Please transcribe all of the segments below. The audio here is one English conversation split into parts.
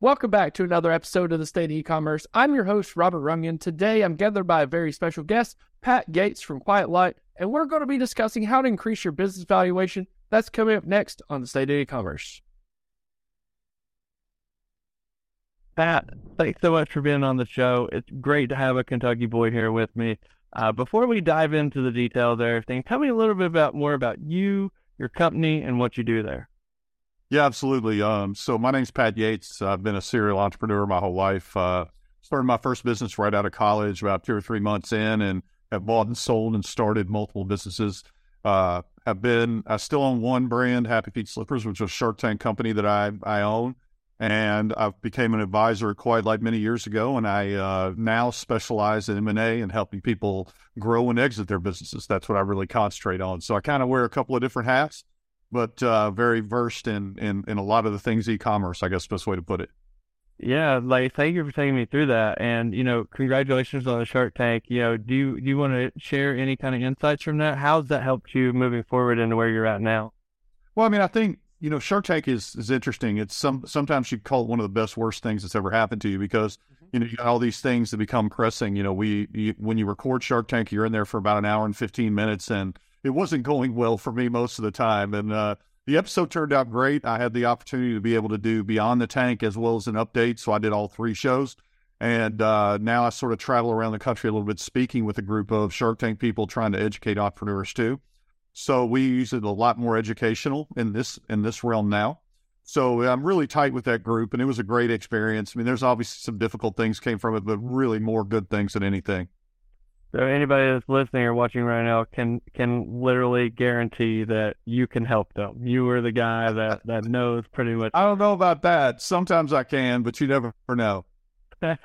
Welcome back to another episode of the State of E-commerce. I'm your host, Robert Runyon. Today, I'm gathered by a very special guest, Pat Yates from Quiet Light, and we're going to be discussing how to increase your business valuation. That's coming up next on the State of E-commerce. Pat, thanks so much for being on the show. It's great to have a Kentucky boy here with me. Uh, before we dive into the details of everything, tell me a little bit about more about you, your company, and what you do there. Yeah, absolutely. Um, so my name's Pat Yates. I've been a serial entrepreneur my whole life. Uh, started my first business right out of college, about two or three months in, and have bought and sold and started multiple businesses. Uh, have been I still own one brand, Happy Feet Slippers, which is a Shark Tank company that I I own, and I became an advisor at Quiet Light many years ago, and I uh, now specialize in M and A and helping people grow and exit their businesses. That's what I really concentrate on. So I kind of wear a couple of different hats but uh, very versed in, in in a lot of the things e-commerce. I guess best way to put it. Yeah, like thank you for taking me through that, and you know, congratulations on the Shark Tank. You know, do you do you want to share any kind of insights from that? How's that helped you moving forward into where you're at now? Well, I mean, I think you know, Shark Tank is is interesting. It's some sometimes you call it one of the best worst things that's ever happened to you because mm-hmm. you know you got all these things that become pressing. You know, we you, when you record Shark Tank, you're in there for about an hour and fifteen minutes, and it wasn't going well for me most of the time. And uh, the episode turned out great. I had the opportunity to be able to do Beyond the Tank as well as an update. So I did all three shows. And uh, now I sort of travel around the country a little bit speaking with a group of Shark Tank people trying to educate entrepreneurs too. So we use it a lot more educational in this in this realm now. So I'm really tight with that group, and it was a great experience. I mean, there's obviously some difficult things came from it, but really more good things than anything. So anybody that's listening or watching right now can can literally guarantee that you can help them. You are the guy that that knows pretty much. I don't know about that. Sometimes I can, but you never know.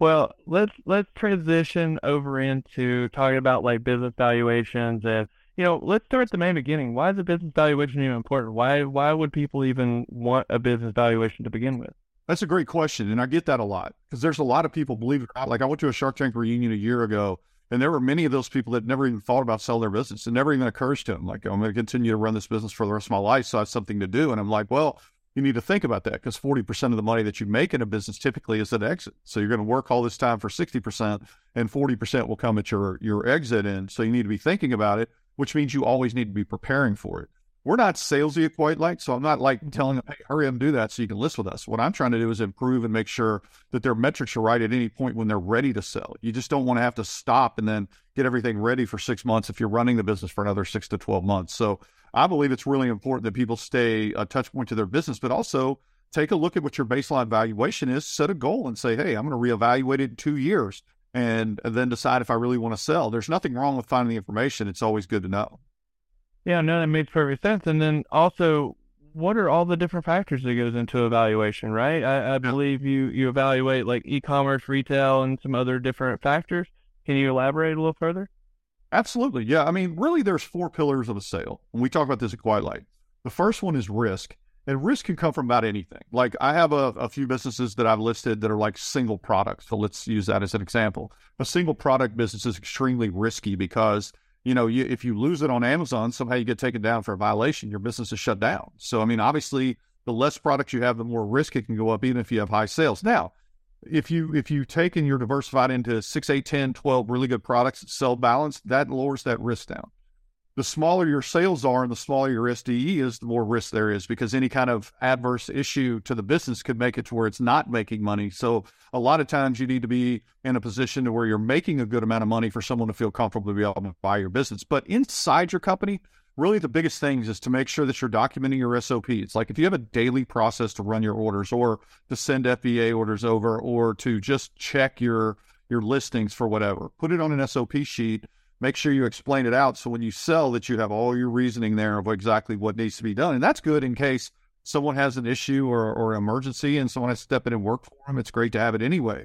well, let's let's transition over into talking about like business valuations and you know, let's start at the main beginning. Why is a business valuation even important? Why why would people even want a business valuation to begin with? That's a great question. And I get that a lot because there's a lot of people, believe it like I went to a Shark Tank reunion a year ago, and there were many of those people that never even thought about selling their business. It never even occurs to them. Like, I'm going to continue to run this business for the rest of my life. So I have something to do. And I'm like, well, you need to think about that because 40% of the money that you make in a business typically is at exit. So you're going to work all this time for 60% and 40% will come at your, your exit. And so you need to be thinking about it, which means you always need to be preparing for it we're not salesy quite like, so I'm not like mm-hmm. telling them, hey, hurry up and do that so you can list with us. What I'm trying to do is improve and make sure that their metrics are right at any point when they're ready to sell. You just don't want to have to stop and then get everything ready for six months if you're running the business for another six to 12 months. So I believe it's really important that people stay a touch point to their business, but also take a look at what your baseline valuation is, set a goal and say, hey, I'm going to reevaluate it in two years and, and then decide if I really want to sell. There's nothing wrong with finding the information. It's always good to know. Yeah, no, that makes perfect sense. And then also, what are all the different factors that goes into evaluation, right? I, I believe you you evaluate like e-commerce, retail, and some other different factors. Can you elaborate a little further? Absolutely. Yeah. I mean, really, there's four pillars of a sale. When we talk about this at Quiet Light, the first one is risk. And risk can come from about anything. Like I have a, a, few businesses that I've listed that are like single products. So let's use that as an example. A single product business is extremely risky because you know, you, if you lose it on Amazon, somehow you get taken down for a violation, your business is shut down. So, I mean, obviously, the less products you have, the more risk it can go up, even if you have high sales. Now, if you if you take and you're diversified into 6 8 10 12 really good products sell balanced that lowers that risk down the smaller your sales are and the smaller your SDE is, the more risk there is because any kind of adverse issue to the business could make it to where it's not making money. So a lot of times you need to be in a position to where you're making a good amount of money for someone to feel comfortable to be able to buy your business. But inside your company, really the biggest things is to make sure that you're documenting your SOP. It's like if you have a daily process to run your orders or to send FBA orders over or to just check your your listings for whatever, put it on an SOP sheet make sure you explain it out so when you sell that you have all your reasoning there of exactly what needs to be done. And that's good in case someone has an issue or, or emergency and someone has to step in and work for them. It's great to have it anyway.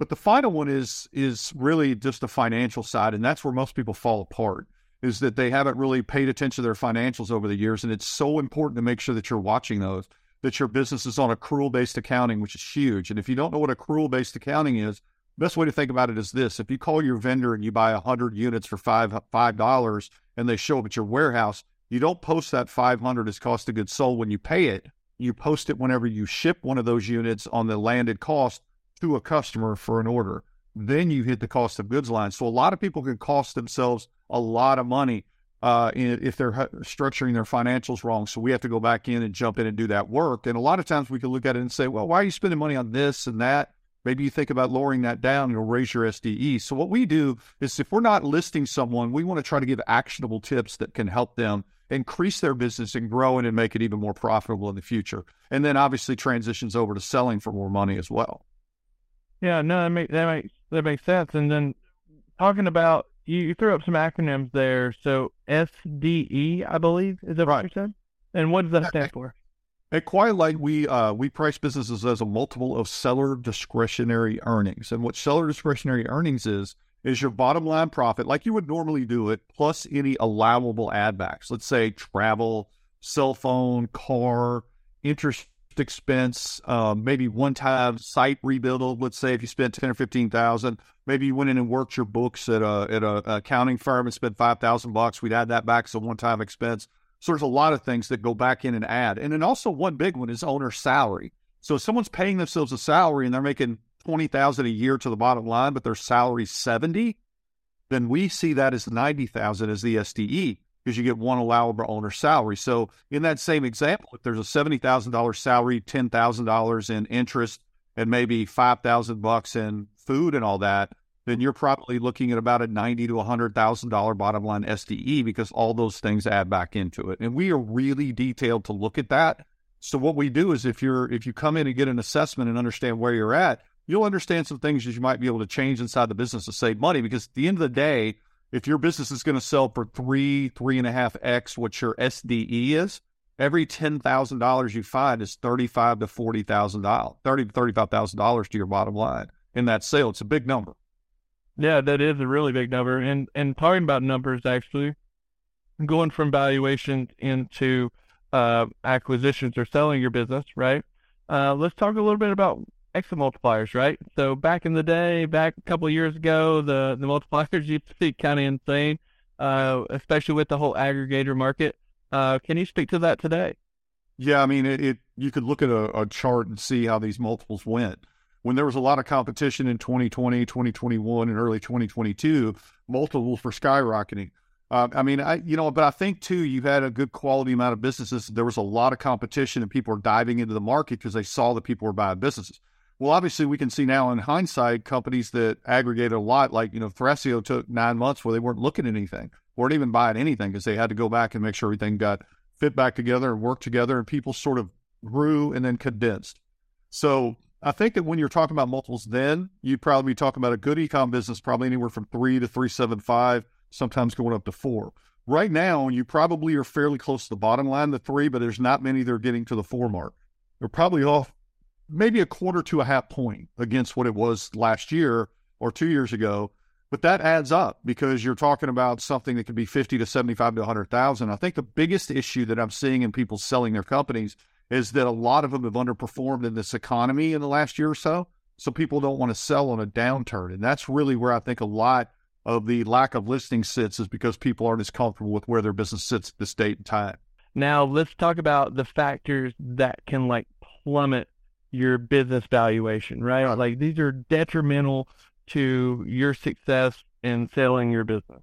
But the final one is is really just the financial side, and that's where most people fall apart. Is that they haven't really paid attention to their financials over the years, and it's so important to make sure that you're watching those. That your business is on accrual based accounting, which is huge. And if you don't know what accrual based accounting is, Best way to think about it is this: if you call your vendor and you buy hundred units for five five dollars, and they show up at your warehouse, you don't post that five hundred as cost of goods sold when you pay it. you post it whenever you ship one of those units on the landed cost to a customer for an order. Then you hit the cost of goods line. So a lot of people can cost themselves a lot of money uh, if they're structuring their financials wrong. So we have to go back in and jump in and do that work. And a lot of times we can look at it and say, well, why are you spending money on this and that? Maybe you think about lowering that down, it'll raise your SDE. So what we do is if we're not listing someone, we want to try to give actionable tips that can help them increase their business and grow it and make it even more profitable in the future. And then obviously transitions over to selling for more money as well. Yeah, no, that makes that makes that makes sense. And then talking about you, you threw up some acronyms there. So SDE, I believe, is that right. what you said? And what does that stand for? At QuietLight, we uh, we price businesses as a multiple of seller discretionary earnings, and what seller discretionary earnings is is your bottom line profit, like you would normally do it, plus any allowable add backs. Let's say travel, cell phone, car, interest expense, um, maybe one time site rebuild. Let's say if you spent ten or fifteen thousand, maybe you went in and worked your books at a at a accounting firm and spent five thousand bucks. We'd add that back as a one time expense. So there's a lot of things that go back in and add. And then also one big one is owner salary. So if someone's paying themselves a salary and they're making twenty thousand a year to the bottom line, but their salary seventy, then we see that as ninety thousand as the SDE because you get one allowable owner salary. So in that same example, if there's a seventy thousand dollars salary, ten thousand dollars in interest, and maybe five thousand bucks in food and all that, then you're probably looking at about a ninety to hundred thousand dollar bottom line SDE because all those things add back into it. And we are really detailed to look at that. So what we do is if you're if you come in and get an assessment and understand where you're at, you'll understand some things that you might be able to change inside the business to save money. Because at the end of the day, if your business is going to sell for three, three and a half X what your SDE is, every ten thousand dollars you find is thirty five to forty thousand dollars, thirty to thirty five thousand dollars to your bottom line in that sale. It's a big number. Yeah, that is a really big number. And and talking about numbers, actually, going from valuations into uh, acquisitions or selling your business, right? Uh, let's talk a little bit about exit multipliers, right? So back in the day, back a couple of years ago, the the multipliers used to be kind of insane, uh, especially with the whole aggregator market. Uh, can you speak to that today? Yeah, I mean, it, it you could look at a, a, chart and see how these multiples went when there was a lot of competition in 2020, 2021, and early 2022, multiples were skyrocketing. Uh, I mean, I you know, but I think too, you had a good quality amount of businesses. There was a lot of competition, and people were diving into the market because they saw that people were buying businesses. Well, obviously, we can see now in hindsight, companies that aggregated a lot, like you know, Thrasio took nine months where they weren't looking at anything, weren't even buying anything because they had to go back and make sure everything got fit back together and worked together, and people sort of grew and then condensed. So I think that when you're talking about multiples, then you'd probably be talking about a good ecom business, probably anywhere from three to three seven five, sometimes going up to four. Right now, you probably are fairly close to the bottom line, the three, but there's not many that are getting to the four mark. They're probably off maybe a quarter to a half point against what it was last year or two years ago. But that adds up because you're talking about something that could be 50 to 75 to 100,000. I think the biggest issue that I'm seeing in people selling their companies is that a lot of them have underperformed in this economy in the last year or so. So people don't want to sell on a downturn. And that's really where I think a lot of the lack of listing sits is because people aren't as comfortable with where their business sits at this date and time. Now let's talk about the factors that can like plummet your business valuation, right? right? Like these are detrimental to your success in selling your business.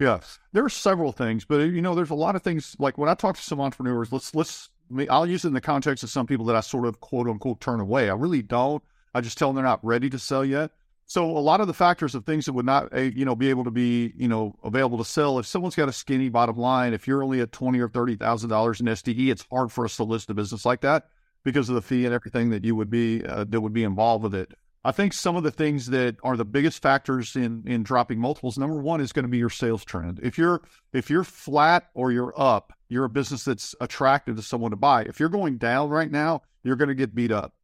Yes, there are several things, but you know, there's a lot of things. Like when I talk to some entrepreneurs, let's let's I'll use it in the context of some people that I sort of quote unquote turn away. I really don't. I just tell them they're not ready to sell yet. So a lot of the factors of things that would not, eh, you know, be able to be, you know, available to sell. If someone's got a skinny bottom line, if you're only at twenty or thirty thousand dollars in SDE, it's hard for us to list a business like that because of the fee and everything that you would be uh, that would be involved with it. I think some of the things that are the biggest factors in in dropping multiples. Number one is going to be your sales trend. If you're if you're flat or you're up, you're a business that's attractive to someone to buy. If you're going down right now, you're going to get beat up.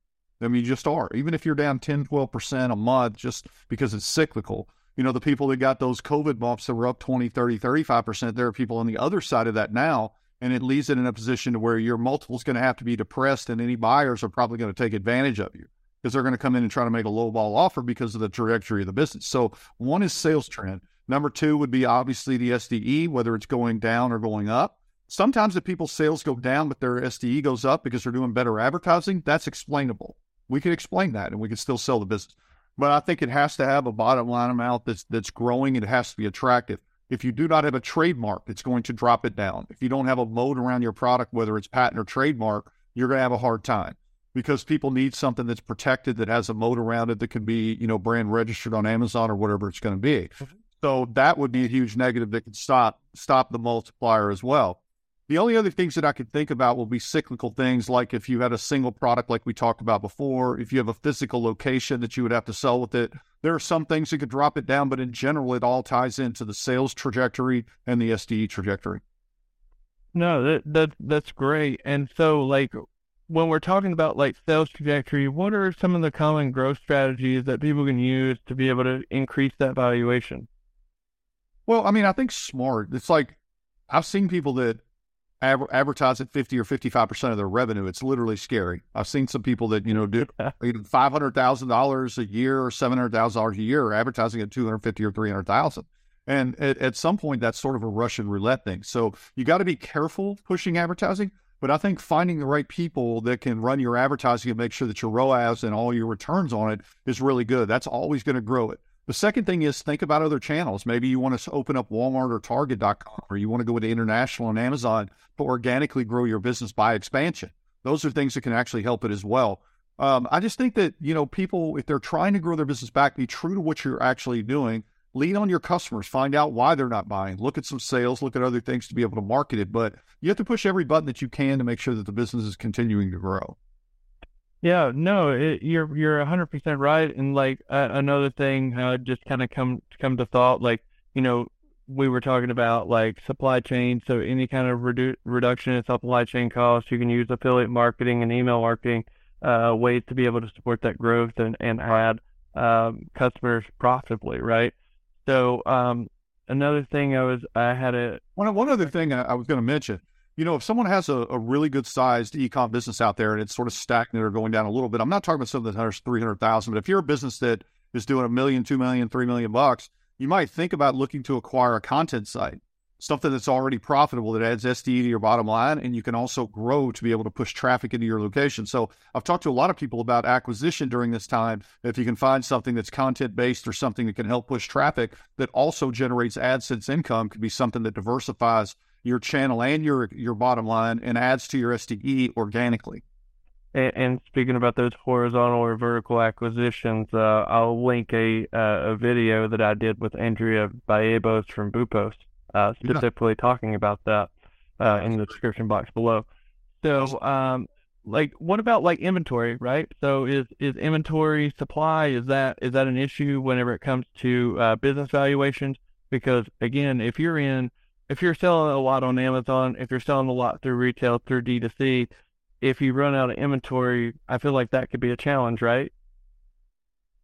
I mean, you just are. Even if you're down 10, 12% a month just because it's cyclical. You know, the people that got those COVID bumps that were up 20, 30, 35%, there are people on the other side of that now. And it leaves it in a position to where your multiple is going to have to be depressed, and any buyers are probably going to take advantage of you because they're going to come in and try to make a low ball offer because of the trajectory of the business. So one is sales trend. Number two would be obviously the SDE, whether it's going down or going up. Sometimes if people's sales go down, but their SDE goes up because they're doing better advertising, that's explainable. We can explain that and we can still sell the business. But I think it has to have a bottom line amount that's that's growing and it has to be attractive. If you do not have a trademark, it's going to drop it down. If you don't have a moat around your product, whether it's patent or trademark, you're going to have a hard time because people need something that's protected that has a moat around it that can be, you know, brand registered on Amazon or whatever it's going to be. Mm-hmm. So that would be a huge negative that could stop stop the multiplier as well. The only other things that I could think about will be cyclical things like if you had a single product, like we talked about before, if you have a physical location that you would have to sell with it. There are some things that could drop it down, but in general, it all ties into the sales trajectory and the SDE trajectory. No, that, that that's great. And so, like, when we're talking about like sales trajectory, what are some of the common growth strategies that people can use to be able to increase that valuation? Well, I mean, I think smart. It's like I've seen people that advertise at 50 or 55% of their revenue. It's literally scary. I've seen some people that, you know, do $500,000 a year or $700,000 a year advertising at 250 or 300,000. And at, at some point, that's sort of a Russian roulette thing. So you got to be careful pushing advertising. But I think finding the right people that can run your advertising and make sure that your ROAS and all your returns on it is really good. That's always going to grow it. The second thing is think about other channels. Maybe you want to open up Walmart or Target.com, or you want to go into international and Amazon to organically grow your business by expansion. Those are things that can actually help it as well. Um, I just think that you know people, if they're trying to grow their business back, be true to what you're actually doing. Lean on your customers, find out why they're not buying. Look at some sales, look at other things to be able to market it. But you have to push every button that you can to make sure that the business is continuing to grow. Yeah, no, it, you're you're hundred percent right. And like uh, another thing, uh, just kind of come come to thought, like you know, we were talking about like supply chain. So any kind of redu- reduction in supply chain costs, you can use affiliate marketing and email marketing uh, ways to be able to support that growth and and add um, customers profitably, right? So um, another thing I was I had a one one other thing I, I was going to mention you know, if someone has a, a really good sized e-com business out there and it's sort of stagnant or going down a little bit, I'm not talking about something that's 300,000, but if you're a business that is doing a million, two million, three million bucks, you might think about looking to acquire a content site, something that's already profitable that adds SDE to your bottom line. And you can also grow to be able to push traffic into your location. So I've talked to a lot of people about acquisition during this time. If you can find something that's content based or something that can help push traffic that also generates AdSense income could be something that diversifies your channel and your your bottom line and adds to your SDE organically. And, and speaking about those horizontal or vertical acquisitions, uh, I'll link a uh, a video that I did with Andrea Baebos from Boopos, uh, specifically yeah. talking about that uh, in the description box below. So, um, like, what about like inventory, right? So, is is inventory supply is that is that an issue whenever it comes to uh, business valuations? Because again, if you're in if you're selling a lot on Amazon, if you're selling a lot through retail, through D2C, if you run out of inventory, I feel like that could be a challenge, right?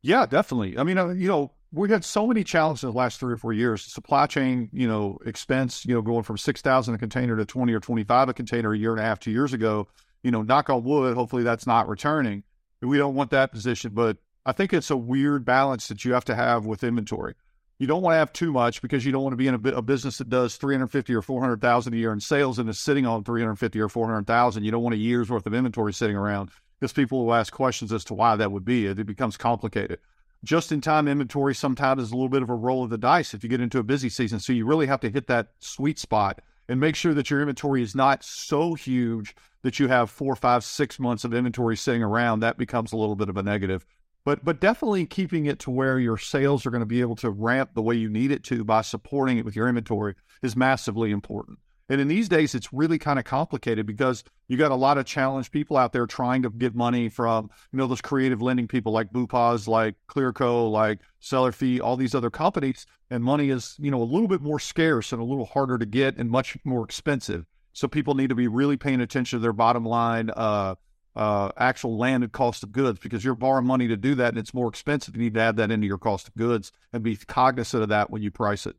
Yeah, definitely. I mean, uh, you know, we had so many challenges in the last three or four years. Supply chain, you know, expense, you know, going from six thousand a container to twenty or twenty five a container a year and a half, two years ago. You know, knock on wood. Hopefully, that's not returning. We don't want that position, but I think it's a weird balance that you have to have with inventory you don't want to have too much because you don't want to be in a, a business that does 350 or 400,000 a year in sales and is sitting on 350 or 400,000. You don't want a year's worth of inventory sitting around because people will ask questions as to why that would be. It, it becomes complicated. Just in time inventory sometimes is a little bit of a roll of the dice if you get into a busy season. So you really have to hit that sweet spot and make sure that your inventory is not so huge that you have four, five, six months of inventory sitting around. That becomes a little bit of a negative but but definitely keeping it to where your sales are going to be able to ramp the way you need it to by supporting it with your inventory is massively important. And in these days, it's really kind of complicated because you got a lot of challenged people out there trying to get money from, you know, those creative lending people like Boopos, like Clearco, like Seller Fee, all these other companies. And money is, you know, a little bit more scarce and a little harder to get and much more expensive. So people need to be really paying attention to their bottom line, uh, uh, actual landed cost of goods because you're borrowing money to do that and it's more expensive. You need to add that into your cost of goods and be cognizant of that when you price it.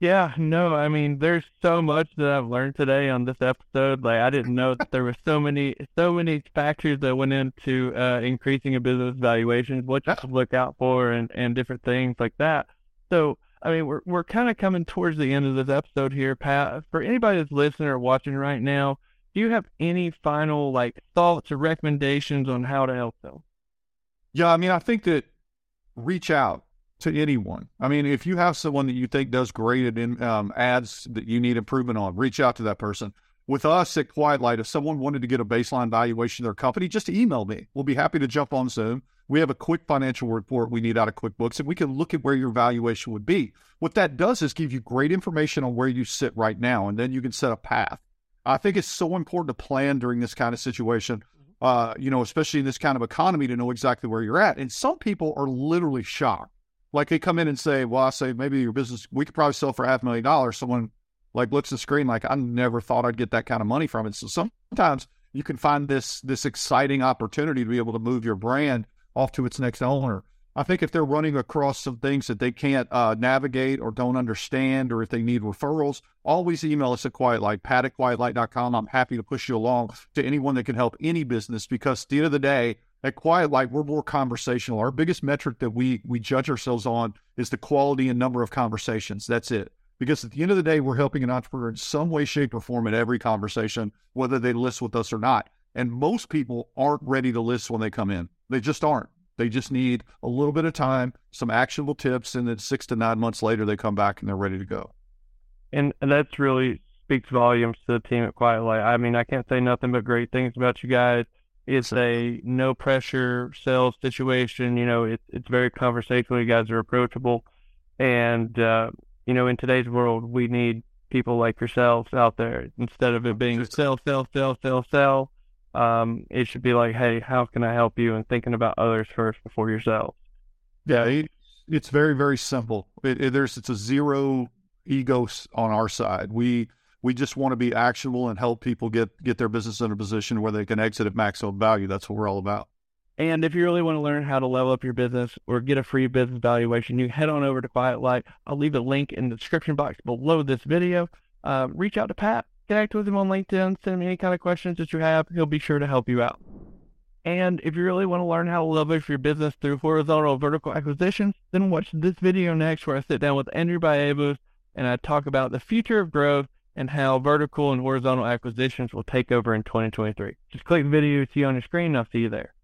Yeah, no, I mean, there's so much that I've learned today on this episode. Like, I didn't know that there were so many, so many factors that went into uh, increasing a business valuation, what you should look out for, and and different things like that. So, I mean, we're we're kind of coming towards the end of this episode here, Pat. For anybody that's listening or watching right now, do you have any final like thoughts or recommendations on how to help them? Yeah, I mean, I think that reach out to anyone. I mean, if you have someone that you think does great at um, ads that you need improvement on, reach out to that person. With us at Quiet Light, if someone wanted to get a baseline valuation of their company, just email me. We'll be happy to jump on Zoom. We have a quick financial report we need out of QuickBooks, and we can look at where your valuation would be. What that does is give you great information on where you sit right now, and then you can set a path. I think it's so important to plan during this kind of situation, uh, you know, especially in this kind of economy, to know exactly where you're at. And some people are literally shocked. Like they come in and say, "Well, I say maybe your business we could probably sell for half a million dollars." Someone like looks at the screen like I never thought I'd get that kind of money from it. So sometimes you can find this this exciting opportunity to be able to move your brand off to its next owner. I think if they're running across some things that they can't uh, navigate or don't understand, or if they need referrals, always email us at QuietLight, pat at quietlight.com. I'm happy to push you along to anyone that can help any business because at the end of the day, at Quiet Light, we're more conversational. Our biggest metric that we we judge ourselves on is the quality and number of conversations. That's it. Because at the end of the day, we're helping an entrepreneur in some way, shape, or form in every conversation, whether they list with us or not. And most people aren't ready to list when they come in. They just aren't. They just need a little bit of time, some actionable tips, and then six to nine months later, they come back and they're ready to go. And, and that's really speaks volumes to the team at Quiet Light. I mean, I can't say nothing but great things about you guys. It's a no pressure sales situation. You know, it's it's very conversational. You guys are approachable, and uh, you know, in today's world, we need people like yourselves out there. Instead of it being sell, sell, sell, sell, sell, um, it should be like, hey, how can I help you? And thinking about others first before yourself. Yeah, it, it's very very simple. It, it, there's it's a zero ego on our side. We we just want to be actionable and help people get get their business in a position where they can exit at maximum value. That's what we're all about. And if you really want to learn how to level up your business or get a free business valuation, you head on over to Quiet Light. I'll leave a link in the description box below this video. Uh, reach out to Pat, connect with him on LinkedIn, send him any kind of questions that you have. He'll be sure to help you out. And if you really want to learn how to leverage your business through horizontal or vertical acquisitions, then watch this video next where I sit down with Andrew Baebus and I talk about the future of growth and how vertical and horizontal acquisitions will take over in 2023. Just click the video you see on your screen and I'll see you there.